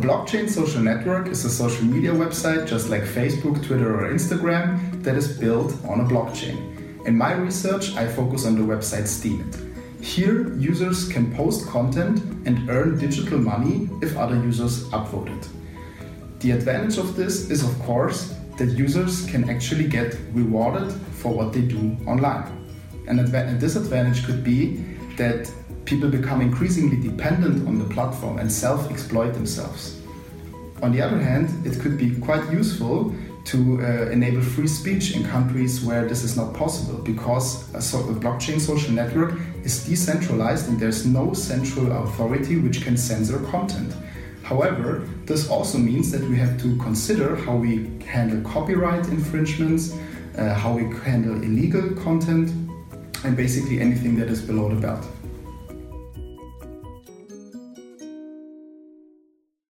blockchain social network is a social media website just like Facebook, Twitter, or Instagram that is built on a blockchain. In my research, I focus on the website Steemit. Here, users can post content and earn digital money if other users upvote it. The advantage of this is, of course, that users can actually get rewarded for what they do online. And a disadvantage could be that people become increasingly dependent on the platform and self exploit themselves. On the other hand, it could be quite useful to uh, enable free speech in countries where this is not possible because a, so a, blockchain social network is decentralized and there's no central authority which can censor content. However, this also means that we have to consider how we handle copyright infringements, uh, how we handle illegal content, and basically anything that is below the belt.